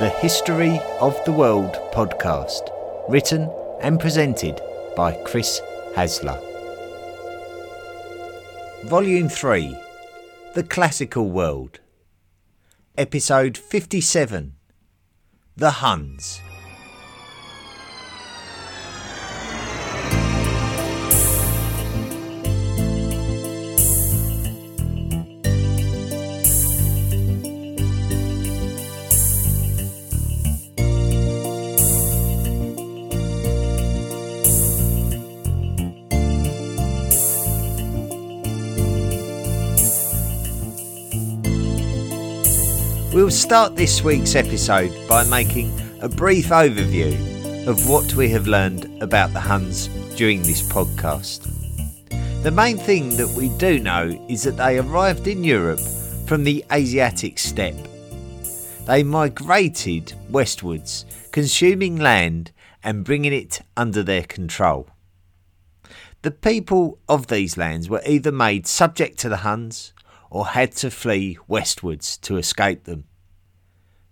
the History of the World podcast, written and presented by Chris Hasler. Volume 3 The Classical World, Episode 57 The Huns. Start this week's episode by making a brief overview of what we have learned about the Huns during this podcast. The main thing that we do know is that they arrived in Europe from the Asiatic steppe. They migrated westwards, consuming land and bringing it under their control. The people of these lands were either made subject to the Huns or had to flee westwards to escape them.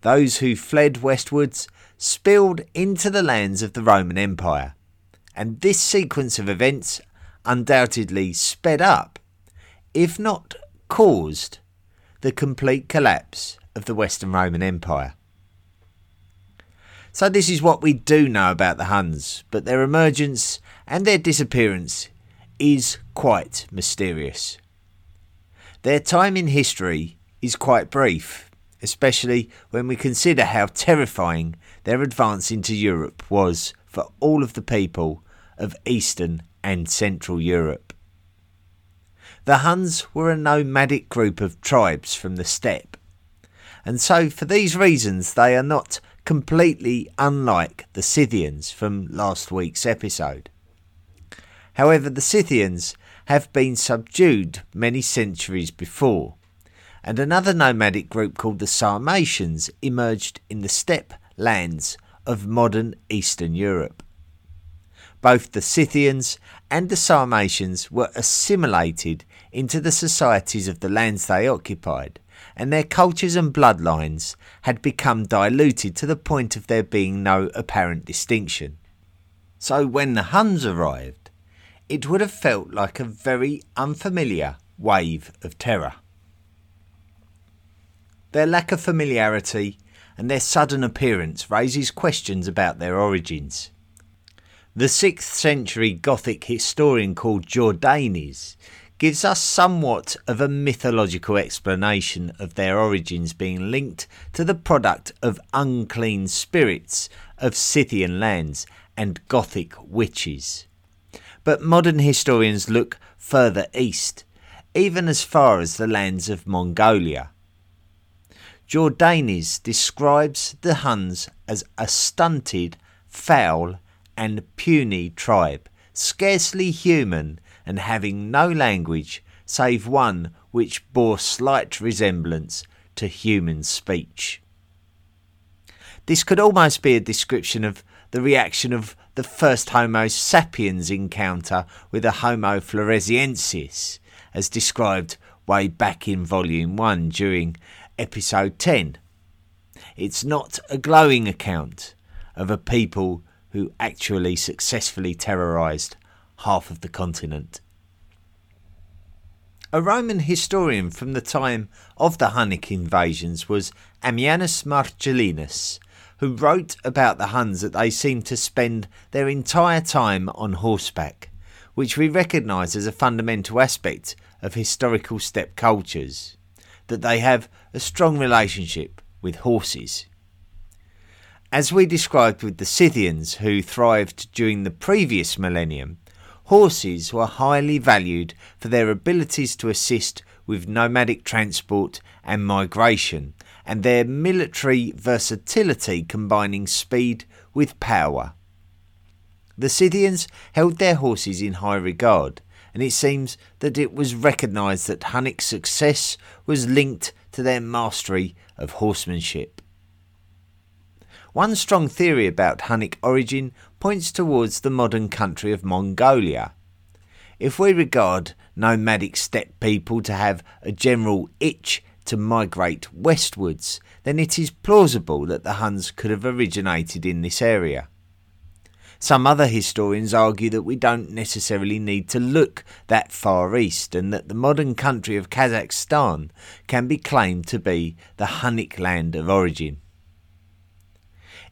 Those who fled westwards spilled into the lands of the Roman Empire, and this sequence of events undoubtedly sped up, if not caused, the complete collapse of the Western Roman Empire. So, this is what we do know about the Huns, but their emergence and their disappearance is quite mysterious. Their time in history is quite brief, especially when we consider how terrifying their advance into Europe was for all of the people of Eastern and Central Europe. The Huns were a nomadic group of tribes from the steppe, and so for these reasons they are not completely unlike the Scythians from last week's episode. However, the Scythians have been subdued many centuries before, and another nomadic group called the Sarmatians emerged in the steppe lands of modern Eastern Europe. Both the Scythians and the Sarmatians were assimilated into the societies of the lands they occupied, and their cultures and bloodlines had become diluted to the point of there being no apparent distinction. So when the Huns arrived, it would have felt like a very unfamiliar wave of terror. Their lack of familiarity and their sudden appearance raises questions about their origins. The 6th century Gothic historian called Jordanes gives us somewhat of a mythological explanation of their origins being linked to the product of unclean spirits of Scythian lands and Gothic witches but modern historians look further east, even as far as the lands of Mongolia. Jordanes describes the Huns as a stunted, foul, and puny tribe, scarcely human and having no language save one which bore slight resemblance to human speech. This could almost be a description of the reaction of the first Homo sapiens encounter with a Homo floresiensis, as described way back in Volume 1 during Episode 10. It's not a glowing account of a people who actually successfully terrorised half of the continent. A Roman historian from the time of the Hunnic invasions was Ammianus Marcellinus, who wrote about the Huns that they seemed to spend their entire time on horseback, which we recognise as a fundamental aspect of historical steppe cultures, that they have a strong relationship with horses. As we described with the Scythians, who thrived during the previous millennium, horses were highly valued for their abilities to assist with nomadic transport and migration, and their military versatility combining speed with power. The Scythians held their horses in high regard, and it seems that it was recognised that Hunnic success was linked to their mastery of horsemanship. One strong theory about Hunnic origin points towards the modern country of Mongolia. If we regard nomadic steppe people to have a general itch to migrate westwards, then it is plausible that the Huns could have originated in this area. Some other historians argue that we don't necessarily need to look that far east and that the modern country of Kazakhstan can be claimed to be the Hunnic land of origin.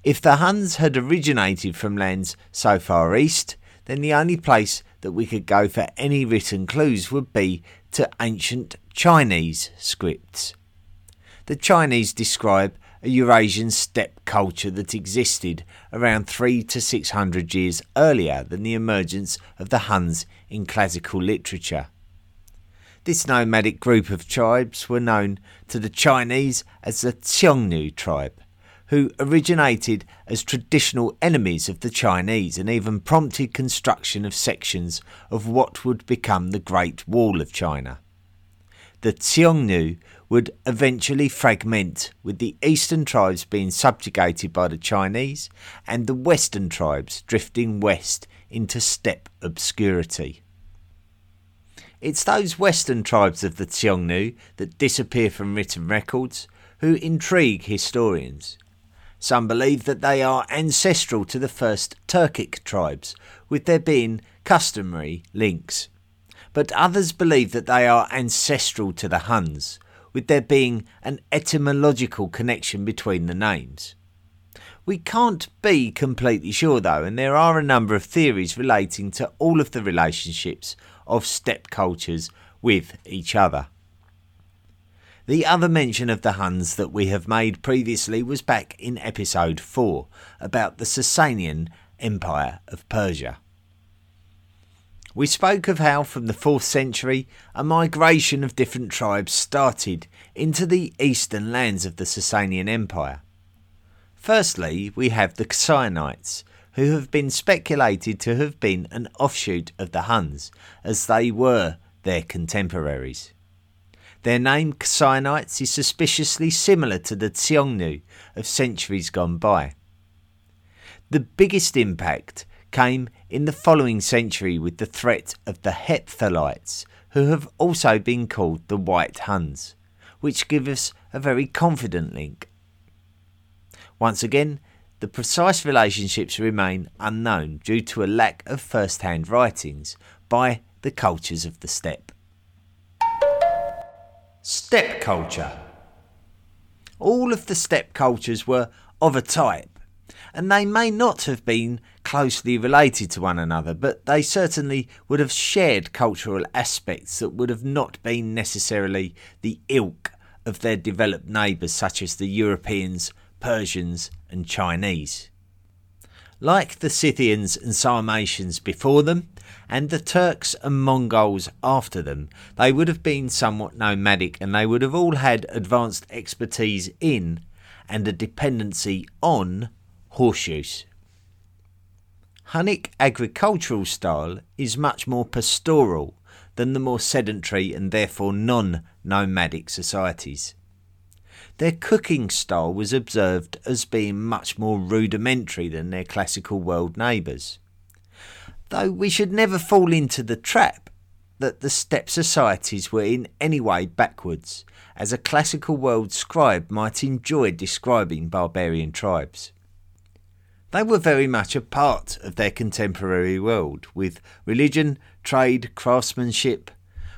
If the Huns had originated from lands so far east, then the only place that we could go for any written clues would be to ancient Chinese scripts. The Chinese describe a Eurasian steppe culture that existed around three to six hundred years earlier than the emergence of the Huns in classical literature. This nomadic group of tribes were known to the Chinese as the Xiongnu tribe, who originated as traditional enemies of the Chinese and even prompted construction of sections of what would become the Great Wall of China. The Xiongnu would eventually fragment, with the eastern tribes being subjugated by the Chinese and the western tribes drifting west into steppe obscurity. It's those western tribes of the Xiongnu that disappear from written records who intrigue historians. Some believe that they are ancestral to the first Turkic tribes, with there being customary links. But others believe that they are ancestral to the Huns, with there being an etymological connection between the names. We can't be completely sure though, and there are a number of theories relating to all of the relationships of steppe cultures with each other. The other mention of the Huns that we have made previously was back in episode 4 about the Sasanian Empire of Persia. We spoke of how from the 4th century a migration of different tribes started into the eastern lands of the Sasanian Empire. Firstly, we have the Xionites, who have been speculated to have been an offshoot of the Huns, as they were their contemporaries. Their name Xionites is suspiciously similar to the Xiongnu of centuries gone by. The biggest impact came in the following century with the threat of the Hephthalites, who have also been called the White Huns, which give us a very confident link. Once again, the precise relationships remain unknown due to a lack of first hand writings by the cultures of the steppe. Steppe culture. All of the steppe cultures were of a type, and they may not have been closely related to one another, but they certainly would have shared cultural aspects that would have not been necessarily the ilk of their developed neighbours, such as the Europeans, Persians, and Chinese. Like the Scythians and Sarmatians before them, and the Turks and Mongols after them, they would have been somewhat nomadic and they would have all had advanced expertise in and a dependency on horseshoes. Hunnic agricultural style is much more pastoral than the more sedentary and therefore non nomadic societies. Their cooking style was observed as being much more rudimentary than their classical world neighbours. Though we should never fall into the trap that the steppe societies were in any way backwards, as a classical world scribe might enjoy describing barbarian tribes. They were very much a part of their contemporary world, with religion, trade, craftsmanship,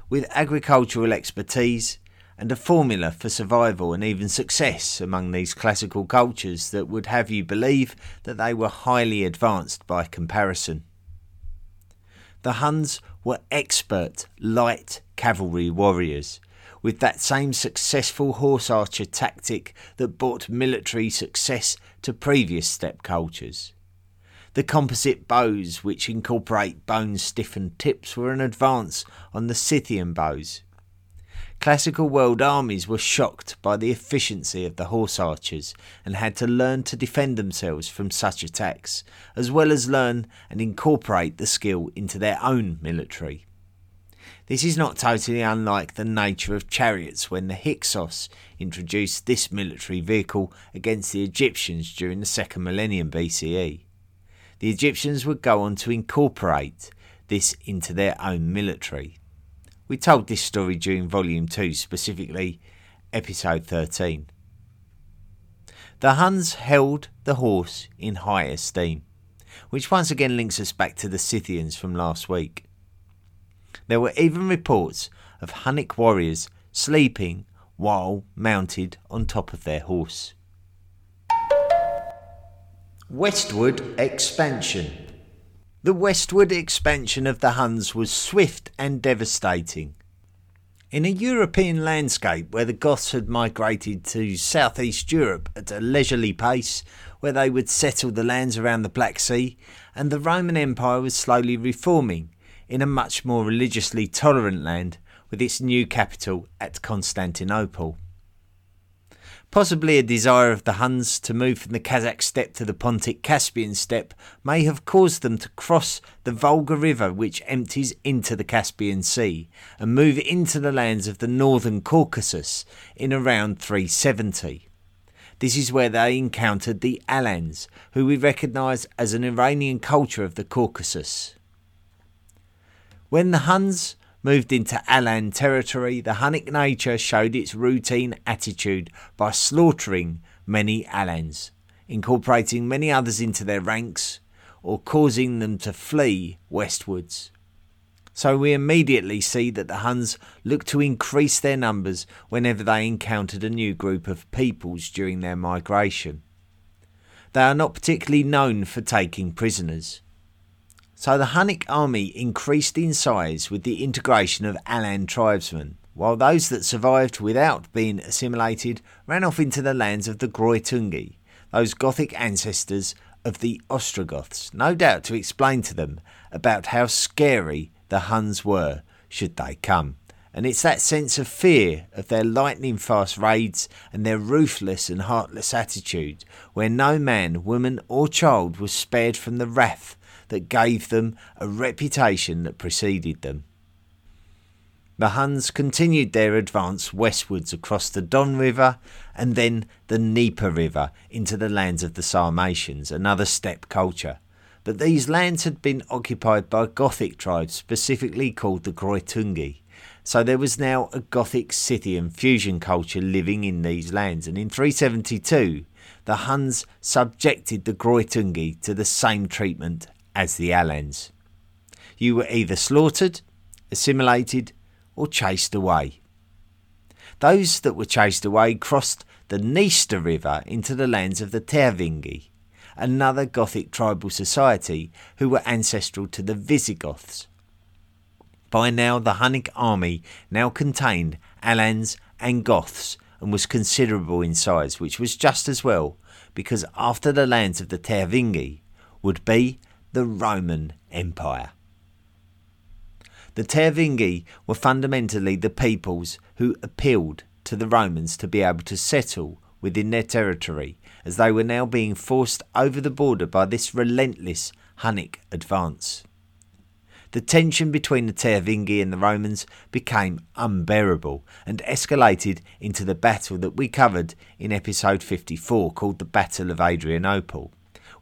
with agricultural expertise, and a formula for survival and even success among these classical cultures that would have you believe that they were highly advanced by comparison. The Huns were expert light cavalry warriors with that same successful horse archer tactic that brought military success to previous steppe cultures. The composite bows, which incorporate bone stiffened tips, were an advance on the Scythian bows. Classical world armies were shocked by the efficiency of the horse archers and had to learn to defend themselves from such attacks, as well as learn and incorporate the skill into their own military. This is not totally unlike the nature of chariots when the Hyksos introduced this military vehicle against the Egyptians during the second millennium BCE. The Egyptians would go on to incorporate this into their own military. We told this story during Volume 2 specifically episode 13. The Huns held the horse in high esteem, which once again links us back to the Scythians from last week. There were even reports of Hunnic warriors sleeping while mounted on top of their horse. Westward expansion. The westward expansion of the Huns was swift and devastating. In a European landscape where the Goths had migrated to southeast Europe at a leisurely pace, where they would settle the lands around the Black Sea, and the Roman Empire was slowly reforming in a much more religiously tolerant land with its new capital at Constantinople. Possibly a desire of the Huns to move from the Kazakh steppe to the Pontic Caspian steppe may have caused them to cross the Volga River, which empties into the Caspian Sea, and move into the lands of the northern Caucasus in around 370. This is where they encountered the Alans, who we recognise as an Iranian culture of the Caucasus. When the Huns moved into Alan territory, the Hunnic nature showed its routine attitude by slaughtering many Alans, incorporating many others into their ranks, or causing them to flee westwards. So we immediately see that the Huns looked to increase their numbers whenever they encountered a new group of peoples during their migration. They are not particularly known for taking prisoners. So the Hunnic army increased in size with the integration of Alan tribesmen, while those that survived without being assimilated ran off into the lands of the Greuthungi, those Gothic ancestors of the Ostrogoths, no doubt to explain to them about how scary the Huns were should they come. And it's that sense of fear of their lightning fast raids and their ruthless and heartless attitude, where no man, woman, or child was spared from the wrath that gave them a reputation that preceded them. The Huns continued their advance westwards across the Don River and then the Dnieper River into the lands of the Sarmatians, another steppe culture. But these lands had been occupied by Gothic tribes, specifically called the Greuthungi. So there was now a Gothic Scythian fusion culture living in these lands, and in 372 the Huns subjected the Greuthungi to the same treatment as the Alans. You were either slaughtered, assimilated, or chased away. Those that were chased away crossed the Dniester River into the lands of the Tervingi, another Gothic tribal society who were ancestral to the Visigoths. By now, the Hunnic army now contained Alans and Goths and was considerable in size, which was just as well, because after the lands of the Tervingi would be the Roman Empire. The Tervingi were fundamentally the peoples who appealed to the Romans to be able to settle within their territory, as they were now being forced over the border by this relentless Hunnic advance. The tension between the Tervingi and the Romans became unbearable and escalated into the battle that we covered in episode 54 called the Battle of Adrianople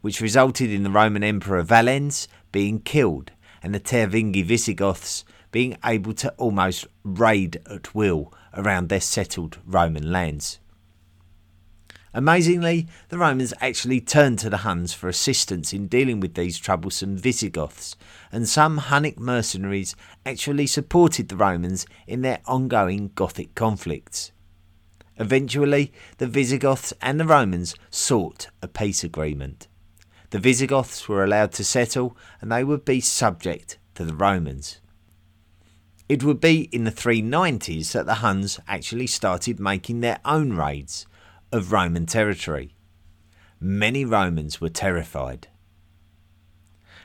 which resulted in the Roman Emperor Valens being killed and the Tervingi Visigoths being able to almost raid at will around their settled Roman lands. Amazingly, the Romans actually turned to the Huns for assistance in dealing with these troublesome Visigoths, and some Hunnic mercenaries actually supported the Romans in their ongoing Gothic conflicts. Eventually, the Visigoths and the Romans sought a peace agreement. The Visigoths were allowed to settle and they would be subject to the Romans. It would be in the 390s that the Huns actually started making their own raids of Roman territory. Many Romans were terrified.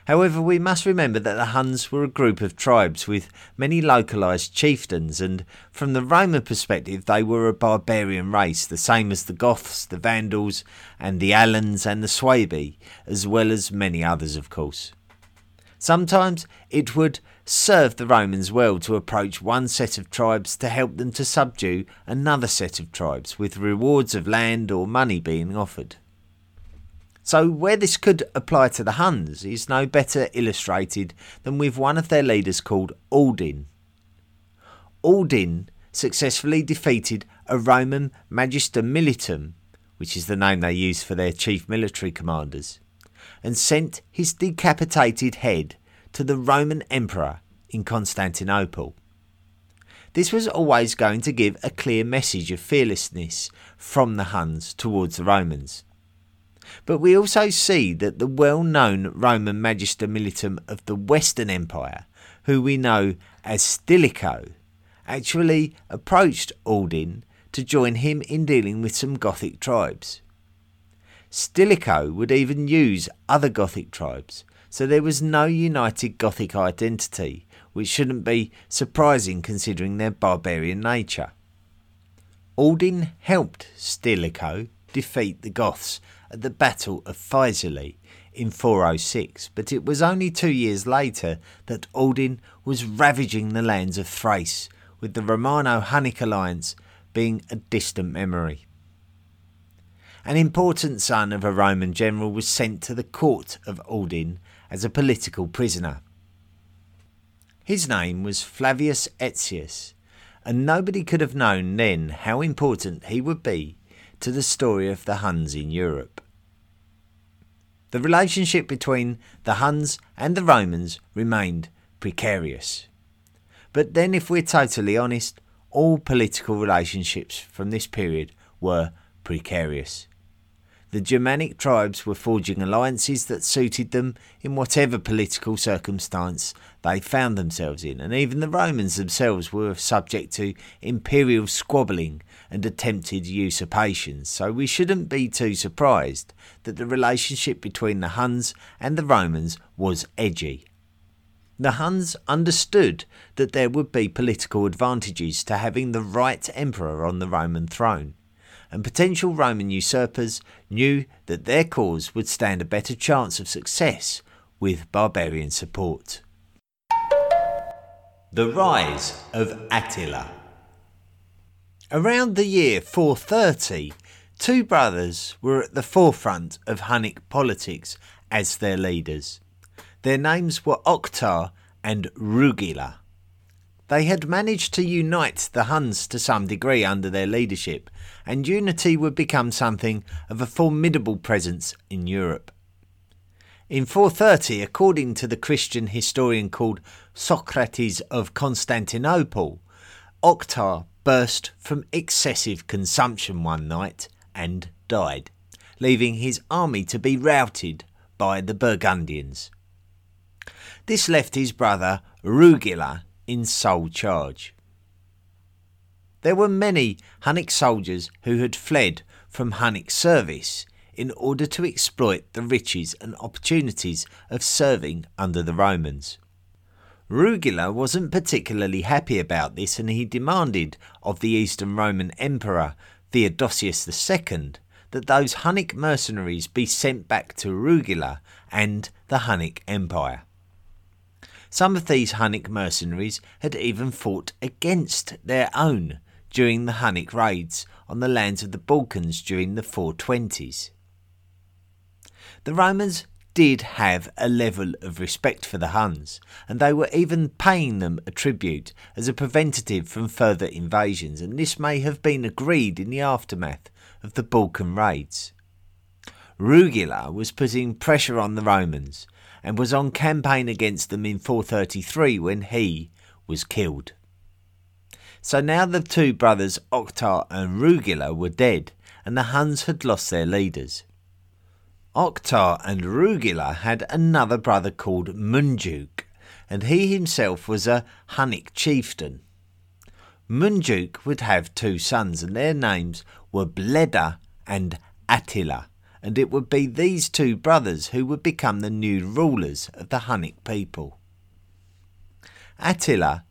However, we must remember that the Huns were a group of tribes with many localised chieftains, and from the Roman perspective, they were a barbarian race, the same as the Goths, the Vandals, and the Alans and the Suebi, as well as many others, of course. Sometimes it would serve the Romans well to approach one set of tribes to help them to subdue another set of tribes, with rewards of land or money being offered. So, where this could apply to the Huns is no better illustrated than with one of their leaders called Uldin. Uldin successfully defeated a Roman Magister Militum, which is the name they used for their chief military commanders, and sent his decapitated head to the Roman Emperor in Constantinople. This was always going to give a clear message of fearlessness from the Huns towards the Romans. But we also see that the well known Roman Magister Militum of the Western Empire, who we know as Stilicho, actually approached Uldin to join him in dealing with some Gothic tribes. Stilicho would even use other Gothic tribes, so there was no united Gothic identity, which shouldn't be surprising considering their barbarian nature. Uldin helped Stilicho defeat the Goths at the Battle of Faesulae in 406, but it was only two years later that Uldin was ravaging the lands of Thrace, with the Romano Hunnic alliance being a distant memory. An important son of a Roman general was sent to the court of Uldin as a political prisoner. His name was Flavius Aetius, and nobody could have known then how important he would be to the story of the Huns in Europe. The relationship between the Huns and the Romans remained precarious. But then, if we're totally honest, all political relationships from this period were precarious. The Germanic tribes were forging alliances that suited them in whatever political circumstance they found themselves in, and even the Romans themselves were subject to imperial squabbling and attempted usurpations, so we shouldn't be too surprised that the relationship between the Huns and the Romans was edgy. The Huns understood that there would be political advantages to having the right emperor on the Roman throne and potential Roman usurpers knew that their cause would stand a better chance of success with barbarian support. The rise of Attila. Around the year 430, two brothers were at the forefront of Hunnic politics as their leaders. Their names were Oktar and Rugila. They had managed to unite the Huns to some degree under their leadership, and unity would become something of a formidable presence in Europe. In 430, according to the Christian historian called Socrates of Constantinople, Oktar burst from excessive consumption one night and died, leaving his army to be routed by the Burgundians. This left his brother Rugila in sole charge. There were many Hunnic soldiers who had fled from Hunnic service in order to exploit the riches and opportunities of serving under the Romans. Rugila wasn't particularly happy about this and he demanded of the Eastern Roman Emperor Theodosius II that those Hunnic mercenaries be sent back to Rugila and the Hunnic Empire. Some of these Hunnic mercenaries had even fought against their own during the Hunnic raids on the lands of the Balkans during the 420s. The Romans did have a level of respect for the Huns, and they were even paying them a tribute as a preventative from further invasions, and this may have been agreed in the aftermath of the Balkan raids. Rugila was putting pressure on the Romans, and was on campaign against them in 433 when he was killed. So now the two brothers Oktar and Rugila were dead, and the Huns had lost their leaders. Oktar and Rugila had another brother called Munjuk, and he himself was a Hunnic chieftain. Munjuk would have two sons, and their names were Bleda and Attila and it would be these two brothers who would become the new rulers of the Hunnic people. Attila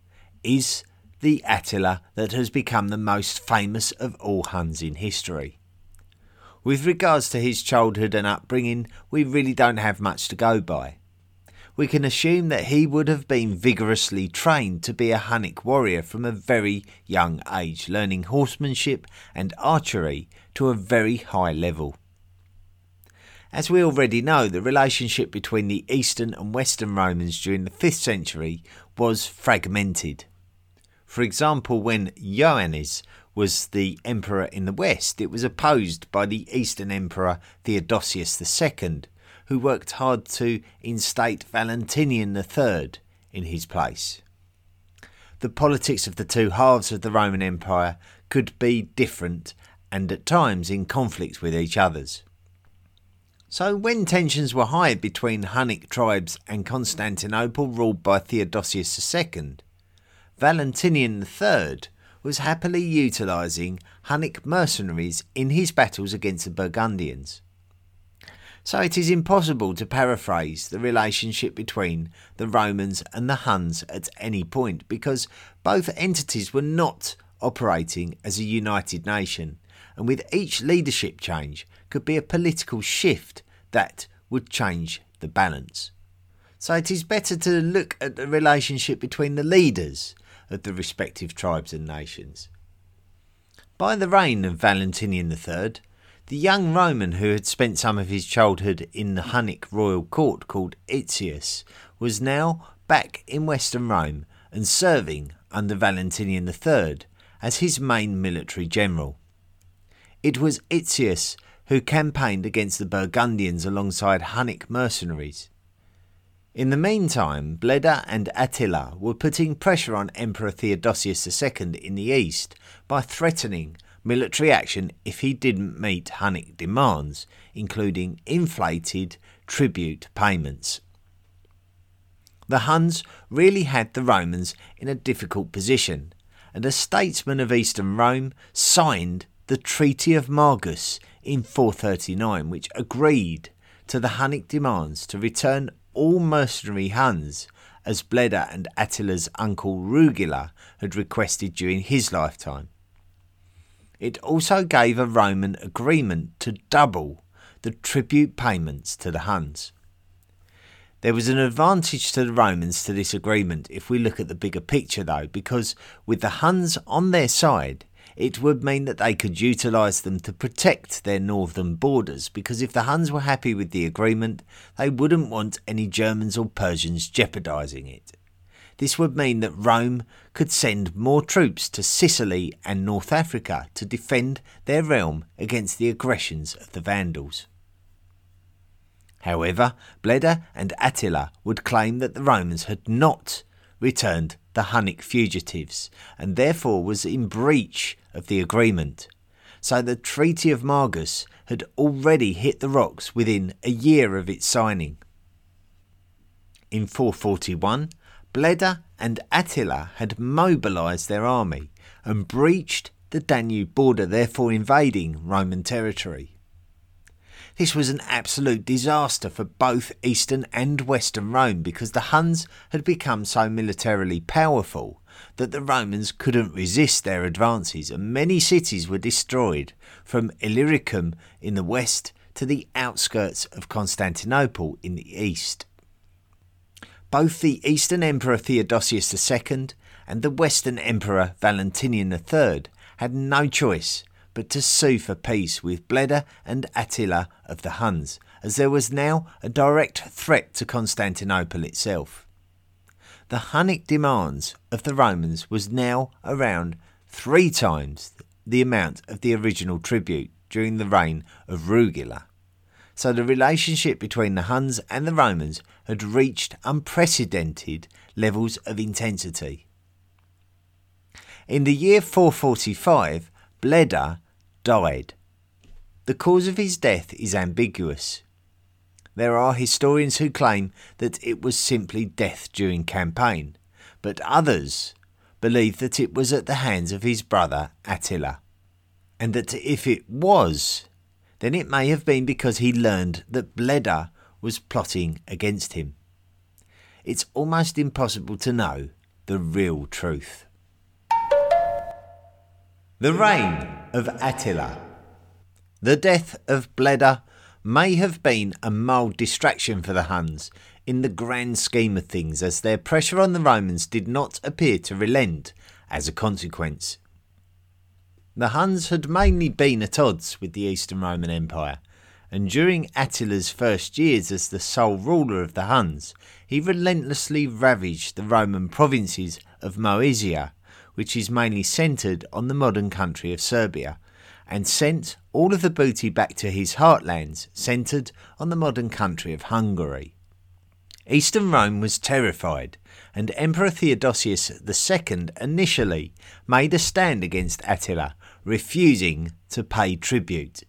is the Attila that has become the most famous of all Huns in history. With regards to his childhood and upbringing, we really don't have much to go by. We can assume that he would have been vigorously trained to be a Hunnic warrior from a very young age, learning horsemanship and archery to a very high level. As we already know, the relationship between the Eastern and Western Romans during the 5th century was fragmented. For example, when Ioannis was the emperor in the west, it was opposed by the Eastern Emperor Theodosius II, who worked hard to instate Valentinian III in his place. The politics of the two halves of the Roman Empire could be different and at times in conflict with each other's. So, when tensions were high between Hunnic tribes and Constantinople ruled by Theodosius II, Valentinian III was happily utilising Hunnic mercenaries in his battles against the Burgundians. So it is impossible to paraphrase the relationship between the Romans and the Huns at any point because both entities were not operating as a united nation, and with each leadership change could be a political shift that would change the balance. So it is better to look at the relationship between the leaders of the respective tribes and nations. By the reign of Valentinian III, the young Roman who had spent some of his childhood in the Hunnic royal court called Aetius was now back in western Rome and serving under Valentinian III as his main military general. It was Aetius who campaigned against the Burgundians alongside Hunnic mercenaries. In the meantime, Bleda and Attila were putting pressure on Emperor Theodosius II in the east by threatening military action if he didn't meet Hunnic demands, including inflated tribute payments. The Huns really had the Romans in a difficult position, and a statesman of eastern Rome signed the Treaty of Margus in 439, which agreed to the Hunnic demands to return all mercenary Huns, as Bleda and Attila's uncle Rugila had requested during his lifetime. It also gave a Roman agreement to double the tribute payments to the Huns. There was an advantage to the Romans to this agreement if we look at the bigger picture, though, because with the Huns on their side, it would mean that they could utilise them to protect their northern borders. Because if the Huns were happy with the agreement, they wouldn't want any Germans or Persians jeopardising it. This would mean that Rome could send more troops to Sicily and North Africa to defend their realm against the aggressions of the Vandals. However, Bleda and Attila would claim that the Romans had not returned the Hunnic fugitives and therefore was in breach of the agreement. So the Treaty of Margus had already hit the rocks within a year of its signing. In 441, Bleda and Attila had mobilised their army and breached the Danube border, therefore invading Roman territory. This was an absolute disaster for both Eastern and Western Rome because the Huns had become so militarily powerful that the Romans couldn't resist their advances and many cities were destroyed from Illyricum in the west to the outskirts of Constantinople in the east. Both the Eastern Emperor Theodosius II and the Western Emperor Valentinian III had no choice but to sue for peace with Bleda and Attila of the Huns, as there was now a direct threat to Constantinople itself. The Hunnic demands of the Romans was now around three times the amount of the original tribute during the reign of Rugila so the relationship between the Huns and the Romans had reached unprecedented levels of intensity. In the year 445, Bleda died. The cause of his death is ambiguous. There are historians who claim that it was simply death during campaign, but others believe that it was at the hands of his brother Attila, and that if it was then it may have been because he learned that Bleda was plotting against him. It's almost impossible to know the real truth. The reign of Attila. The death of Bleda may have been a mild distraction for the Huns in the grand scheme of things, as their pressure on the Romans did not appear to relent as a consequence. The Huns had mainly been at odds with the Eastern Roman Empire, and during Attila's first years as the sole ruler of the Huns, he relentlessly ravaged the Roman provinces of Moesia, which is mainly centred on the modern country of Serbia, and sent all of the booty back to his heartlands, centred on the modern country of Hungary. Eastern Rome was terrified, and Emperor Theodosius II initially made a stand against Attila, refusing to pay tribute.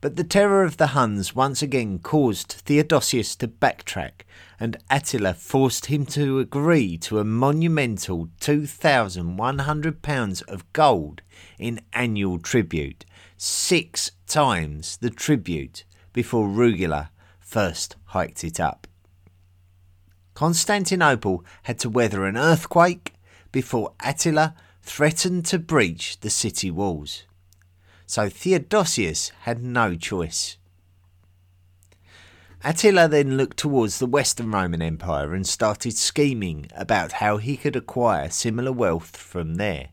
But the terror of the Huns once again caused Theodosius to backtrack, and Attila forced him to agree to a monumental £2,100 of gold in annual tribute, six times the tribute before Rugila first hiked it up. Constantinople had to weather an earthquake before Attila threatened to breach the city walls. So Theodosius had no choice. Attila then looked towards the Western Roman Empire and started scheming about how he could acquire similar wealth from there.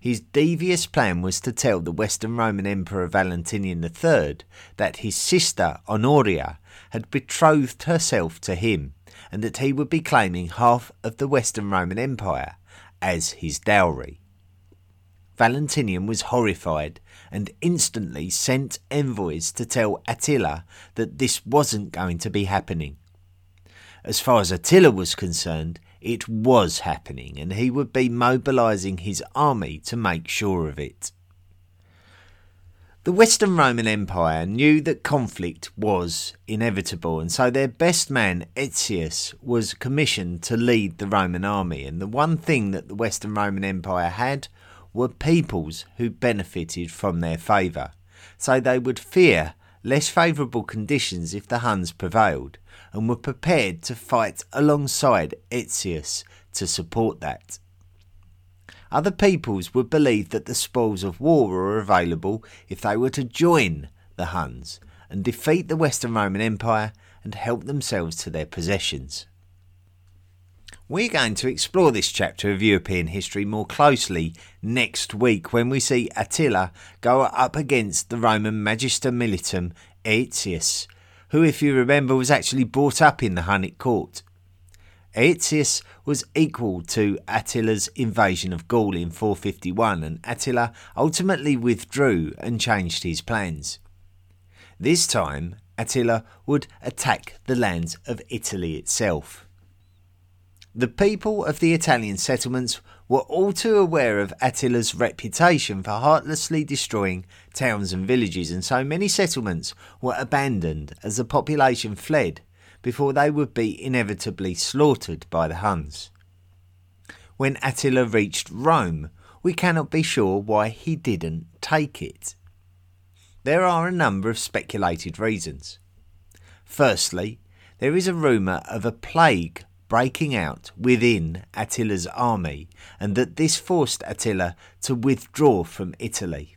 His devious plan was to tell the Western Roman Emperor Valentinian III that his sister Honoria had betrothed herself to him and that he would be claiming half of the Western Roman Empire as his dowry. Valentinian was horrified and instantly sent envoys to tell Attila that this wasn't going to be happening. As far as Attila was concerned, it was happening and he would be mobilising his army to make sure of it. The Western Roman Empire knew that conflict was inevitable, and so their best man, Aetius, was commissioned to lead the Roman army. And the one thing that the Western Roman Empire had were peoples who benefited from their favour, so they would fear less favourable conditions if the Huns prevailed, and were prepared to fight alongside Aetius to support that. Other peoples would believe that the spoils of war were available if they were to join the Huns and defeat the Western Roman Empire and help themselves to their possessions. We're going to explore this chapter of European history more closely next week when we see Attila go up against the Roman Magister Militum Aetius, who, if you remember, was actually brought up in the Hunnic court. Aetius was equal to Attila's invasion of Gaul in 451, and Attila ultimately withdrew and changed his plans. This time, Attila would attack the lands of Italy itself. The people of the Italian settlements were all too aware of Attila's reputation for heartlessly destroying towns and villages, and so many settlements were abandoned as the population fled before they would be inevitably slaughtered by the Huns. When Attila reached Rome, we cannot be sure why he didn't take it. There are a number of speculated reasons. Firstly, there is a rumour of a plague breaking out within Attila's army, and that this forced Attila to withdraw from Italy.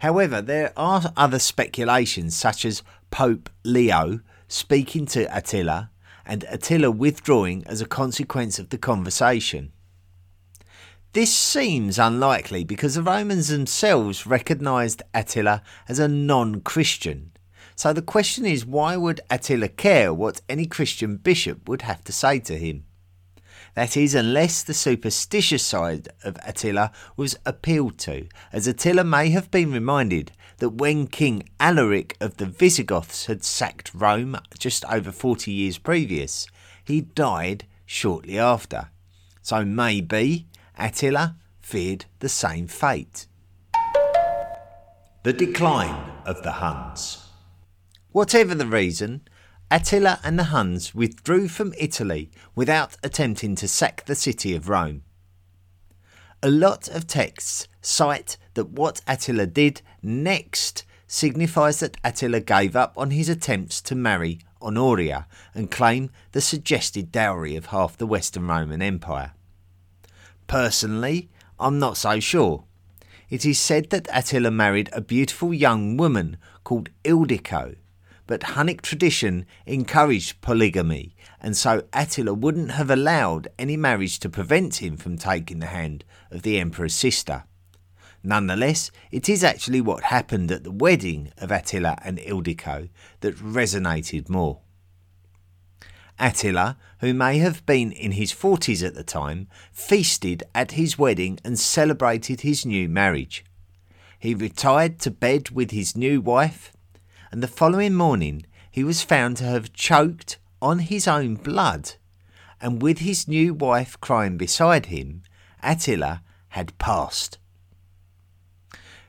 However, there are other speculations, such as Pope Leo speaking to Attila, and Attila withdrawing as a consequence of the conversation. This seems unlikely because the Romans themselves recognised Attila as a non Christian. So the question is why would Attila care what any Christian bishop would have to say to him? That is, unless the superstitious side of Attila was appealed to, as Attila may have been reminded that when King Alaric of the Visigoths had sacked Rome just over 40 years previous, he died shortly after. So maybe Attila feared the same fate. The decline of the Huns. Whatever the reason, Attila and the Huns withdrew from Italy without attempting to sack the city of Rome. A lot of texts cite that what Attila did next signifies that Attila gave up on his attempts to marry Honoria and claim the suggested dowry of half the Western Roman Empire. Personally, I'm not so sure. It is said that Attila married a beautiful young woman called Ildiko, but Hunnic tradition encouraged polygamy, and so Attila wouldn't have allowed any marriage to prevent him from taking the hand of the emperor's sister. Nonetheless, it is actually what happened at the wedding of Attila and Ildiko that resonated more. Attila, who may have been in his 40s at the time, feasted at his wedding and celebrated his new marriage. He retired to bed with his new wife, and the following morning he was found to have choked on his own blood, and with his new wife crying beside him, Attila had passed.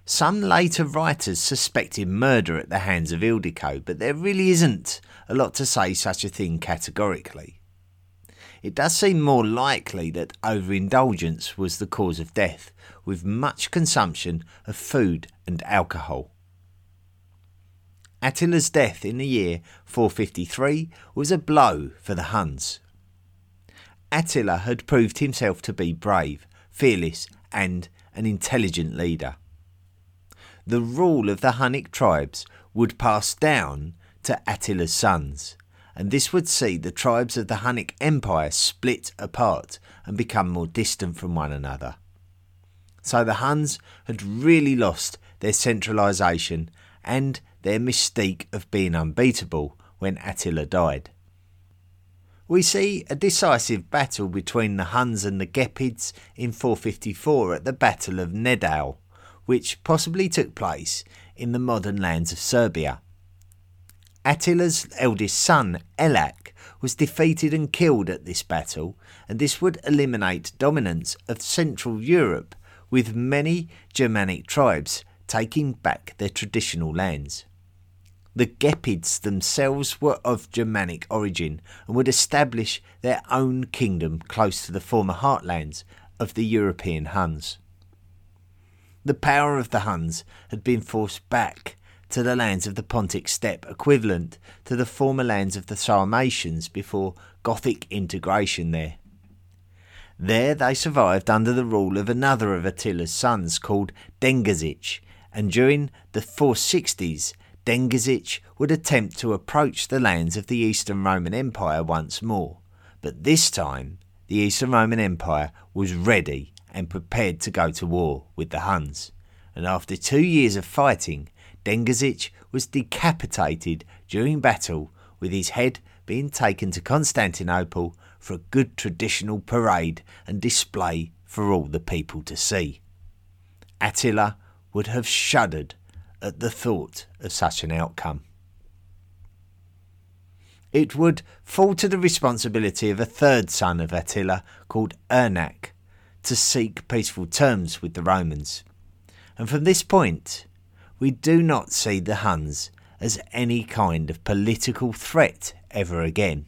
Some later writers suspected murder at the hands of Ildiko, but there really isn't a lot to say such a thing categorically. It does seem more likely that overindulgence was the cause of death, with much consumption of food and alcohol. Attila's death in the year 453 was a blow for the Huns. Attila had proved himself to be brave, fearless, and an intelligent leader the rule of the Hunnic tribes would pass down to Attila's sons, and this would see the tribes of the Hunnic Empire split apart and become more distant from one another. So the Huns had really lost their centralisation and their mystique of being unbeatable when Attila died. We see a decisive battle between the Huns and the Gepids in 454 at the Battle of Nedao which possibly took place in the modern lands of Serbia. Attila's eldest son, Ellac, was defeated and killed at this battle, and this would eliminate dominance of Central Europe, with many Germanic tribes taking back their traditional lands. The Gepids themselves were of Germanic origin and would establish their own kingdom close to the former heartlands of the European Huns. The power of the Huns had been forced back to the lands of the Pontic steppe, equivalent to the former lands of the Sarmatians before Gothic integration there. There they survived under the rule of another of Attila's sons called Dengizic, and during the 460s, Dengizic would attempt to approach the lands of the Eastern Roman Empire once more, but this time the Eastern Roman Empire was ready and prepared to go to war with the Huns. And after two years of fighting, Dengizic was decapitated during battle, with his head being taken to Constantinople for a good traditional parade and display for all the people to see. Attila would have shuddered at the thought of such an outcome. It would fall to the responsibility of a third son of Attila called Ernak to seek peaceful terms with the Romans. And from this point, we do not see the Huns as any kind of political threat ever again.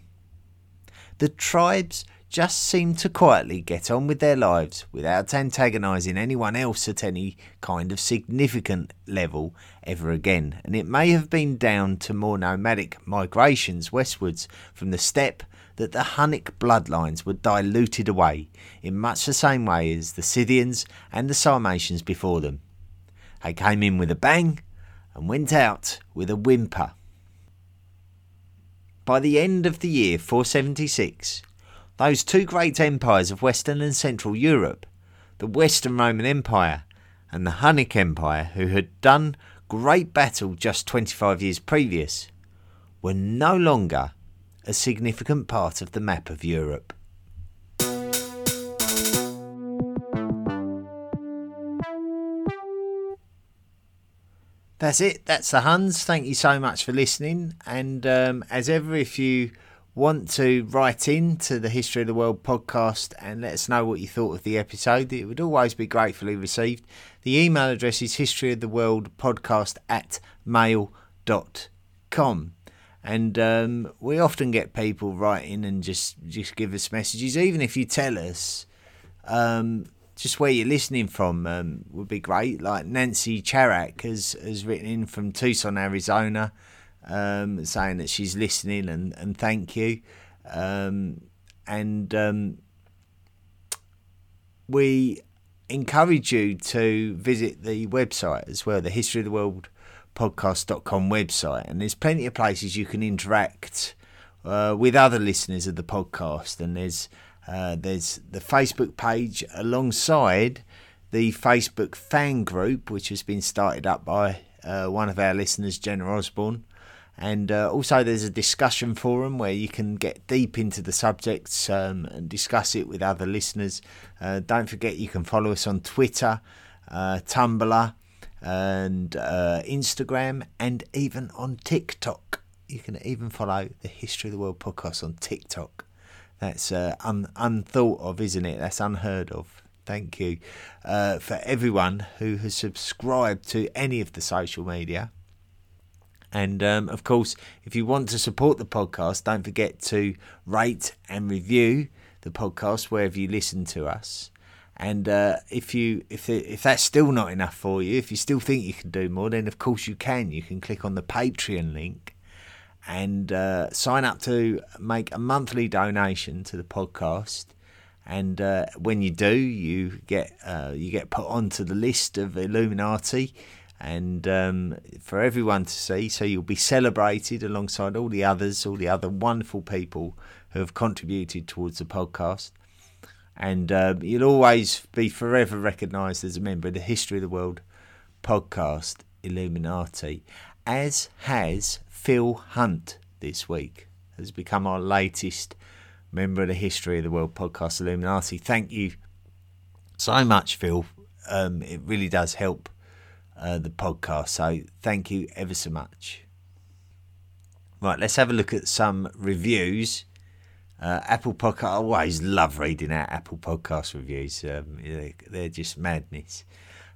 The tribes just seem to quietly get on with their lives without antagonising anyone else at any kind of significant level ever again, and it may have been down to more nomadic migrations westwards from the steppe that the Hunnic bloodlines were diluted away in much the same way as the Scythians and the Sarmatians before them. They came in with a bang and went out with a whimper. By the end of the year 476, those two great empires of Western and Central Europe, the Western Roman Empire and the Hunnic Empire, who had done great battle just 25 years previous, were no longer a significant part of the map of Europe. That's it. That's the Huns. Thank you so much for listening. And um, as ever, if you want to write in to the History of the World podcast and let us know what you thought of the episode, it would always be gratefully received. The email address is historyoftheworldpodcast at mail.com and um, we often get people writing and just just give us messages. Even if you tell us um, just where you're listening from um, would be great. Like nancy charak has, has written in from tucson arizona um, saying that she's listening and, and thank you um, and um, we encourage you to visit the website as well the history of the world podcast.com website, and there's plenty of places you can interact uh, with other listeners of the podcast. And there's uh, there's the Facebook page alongside the Facebook fan group, which has been started up by uh, one of our listeners, Jenna Osborne. And uh, also, there's a discussion forum where you can get deep into the subjects um, and discuss it with other listeners. Uh, don't forget, you can follow us on Twitter, uh, Tumblr, and uh, Instagram, and even on TikTok. You can even follow the History of the World podcast on TikTok. That's uh, un- unthought of, isn't it? That's unheard of. Thank you uh, for everyone who has subscribed to any of the social media. And um, of course, if you want to support the podcast, don't forget to rate and review the podcast wherever you listen to us. And uh, if you if if that's still not enough for you, if you still think you can do more, then of course you can. You can click on the Patreon link and uh, sign up to make a monthly donation to the podcast. And uh, when you do, you get uh, you get put onto the list of Illuminati and um, for everyone to see. So you'll be celebrated alongside all the others, all the other wonderful people who have contributed towards the podcast. And uh, you'll always be forever recognised as a member of the History of the World podcast Illuminati, as has Phil Hunt this week, has become our latest member of the History of the World podcast Illuminati. Thank you so much, Phil. Um, it really does help uh, the podcast. So thank you ever so much. Right, let's have a look at some reviews. Uh, Apple Podcast. I always love reading out Apple Podcast reviews. Um, they're just madness.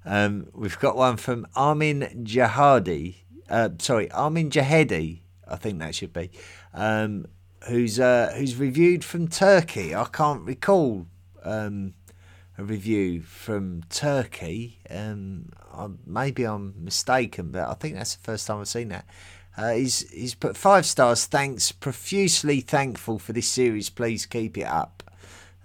Um, we've got one from Armin Jahadi. Uh, sorry, Armin Jahedi. I think that should be. Um, who's uh, who's reviewed from Turkey. I can't recall um, a review from Turkey. Um, I, maybe I'm mistaken, but I think that's the first time I've seen that. Uh, he's he's put five stars. Thanks, profusely thankful for this series. Please keep it up.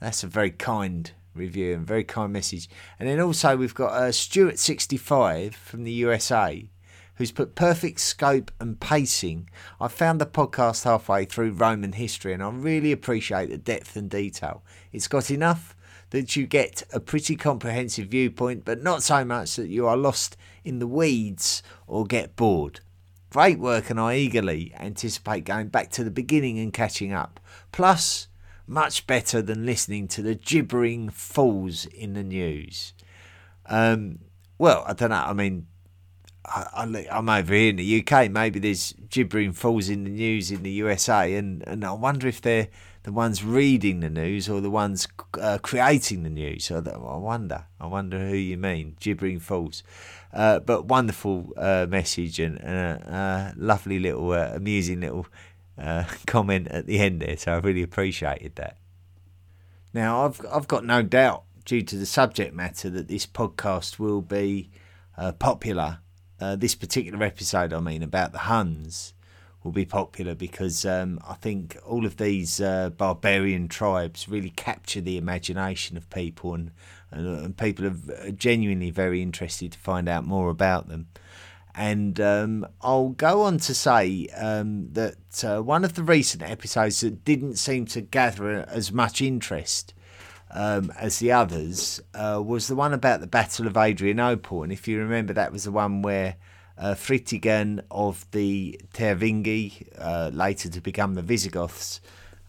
That's a very kind review and very kind message. And then also we've got uh, Stuart sixty five from the USA, who's put perfect scope and pacing. I found the podcast halfway through Roman history, and I really appreciate the depth and detail. It's got enough that you get a pretty comprehensive viewpoint, but not so much that you are lost in the weeds or get bored. Great work, and I eagerly anticipate going back to the beginning and catching up. Plus, much better than listening to the gibbering fools in the news. Um, well, I don't know. I mean, I, am over here in the UK. Maybe there's gibbering fools in the news in the USA, and, and I wonder if they're the ones reading the news or the ones uh, creating the news. So I wonder, I wonder who you mean, gibbering fools. Uh, but wonderful uh, message and a lovely little, uh, amusing little uh, comment at the end there. So I really appreciated that. Now I've I've got no doubt, due to the subject matter, that this podcast will be uh, popular. this particular episode, I mean, about the Huns will be popular because um, I think all of these uh, barbarian tribes really capture the imagination of people, and, and, and, people are genuinely very interested to find out more about them. And um, I'll go on to say um, that uh, one of the recent episodes that didn't seem to gather as much interest um, as the others uh, was the one about the Battle of Adrianople. And if you remember, that was the one where uh, Fritigern of the Tervingi, uh, later to become the Visigoths,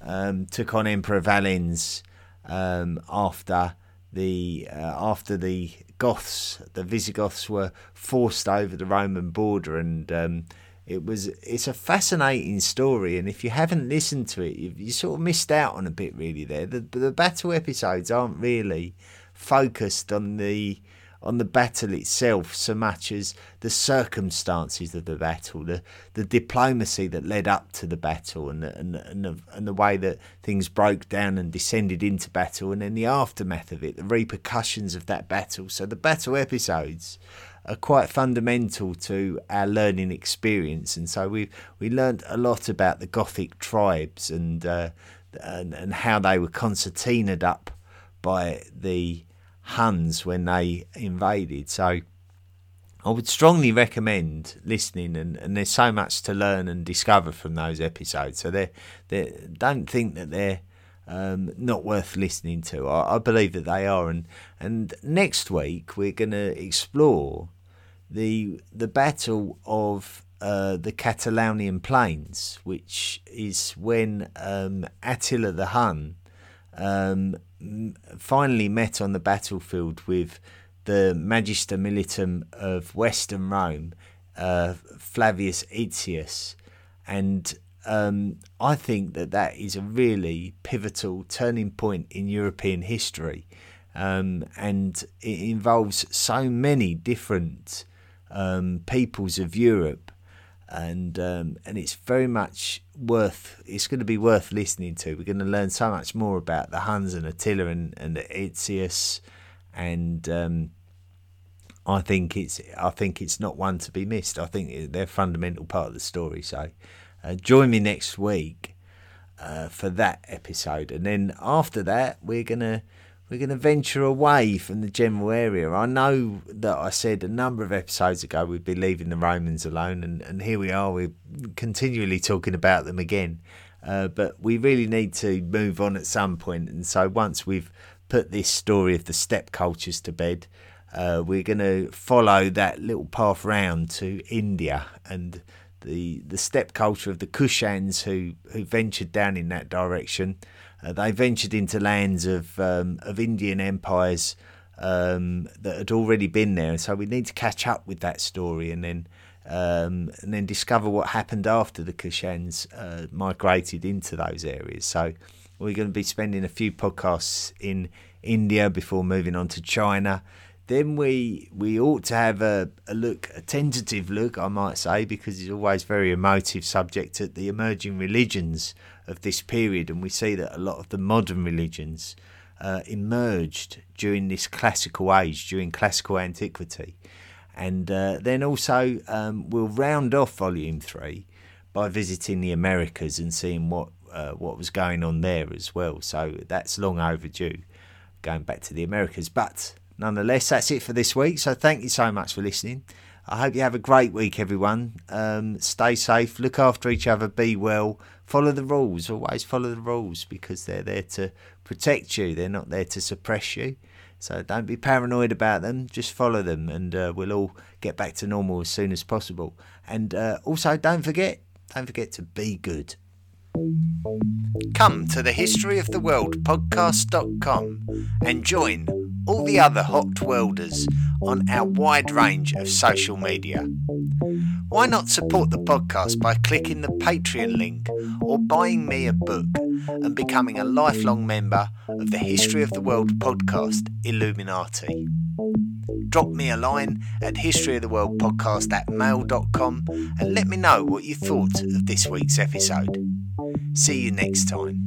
um, took on Emperor Valens um, after the uh, after the Goths, the Visigoths were forced over the Roman border, and um, it was it's a fascinating story. And if you haven't listened to it, you, sort of missed out on a bit really. There, the the battle episodes aren't really focused on the on the battle itself so much as the circumstances of the battle, the, the diplomacy that led up to the battle, and the, and, the, and, the, and the way that things broke down and descended into battle, and then the aftermath of it, the repercussions of that battle. So the battle episodes are quite fundamental to our learning experience, and so we we learned a lot about the Gothic tribes and uh, and, and how they were concertinaed up by the Huns when they invaded. So I would strongly recommend listening, and, and there's so much to learn and discover from those episodes. So they they don't think that they're um, not worth listening to. I, I, believe that they are, and and next week we're going to explore the the battle of uh, the Catalaunian plains, which is when um, Attila the Hun um, finally met on the battlefield with the Magister Militum of Western Rome, uh, Flavius Aetius, and um, I think that that is a really pivotal turning point in European history, um, and it involves so many different um, peoples of Europe, and um, and it's very much worth. It's going to be worth listening to. We're going to learn so much more about the Huns and Attila and and Aetius, and um, I think it's I think it's not one to be missed. I think they're a fundamental part of the story. So uh, join me next week uh, for that episode, and then after that, we're gonna we're gonna venture away from the general area. I know that I said a number of episodes ago we'd be leaving the Romans alone, and, and here we are. We're continually talking about them again, uh, but we really need to move on at some point. And so once we've put this story of the steppe cultures to bed. Uh, we're going to follow that little path round to India and the the steppe culture of the Kushans who who ventured down in that direction. Uh, they ventured into lands of um, of Indian empires um, that had already been there, and so we need to catch up with that story and then um, and then discover what happened after the Kushans uh, migrated into those areas. So we're going to be spending a few podcasts in India before moving on to China then we we ought to have a, a look, a tentative look, I might say, because it's always very emotive subject at the emerging religions of this period, and we see that a lot of the modern religions uh, emerged during this classical age, during classical antiquity, and uh, then also um, we'll round off volume three by visiting the Americas and seeing what uh, what was going on there as well. So that's long overdue, going back to the Americas, but nonetheless, that's it for this week. So thank you so much for listening. I hope you have a great week, everyone. Um, stay safe, look after each other, be well, follow the rules. Always follow the rules because they're there to protect you, they're not there to suppress you. So don't be paranoid about them, just follow them, and uh, we'll all get back to normal as soon as possible. And uh, also, don't forget, don't forget to be good. Come to the History of the World podcast.com and join all the other hot welders on our wide range of social media. Why not support the podcast by clicking the Patreon link or buying me a book and becoming a lifelong member of the History of the World podcast Illuminati? Drop me a line at historyoftheworldpodcast at mail.com and let me know what you thought of this week's episode. See you next time.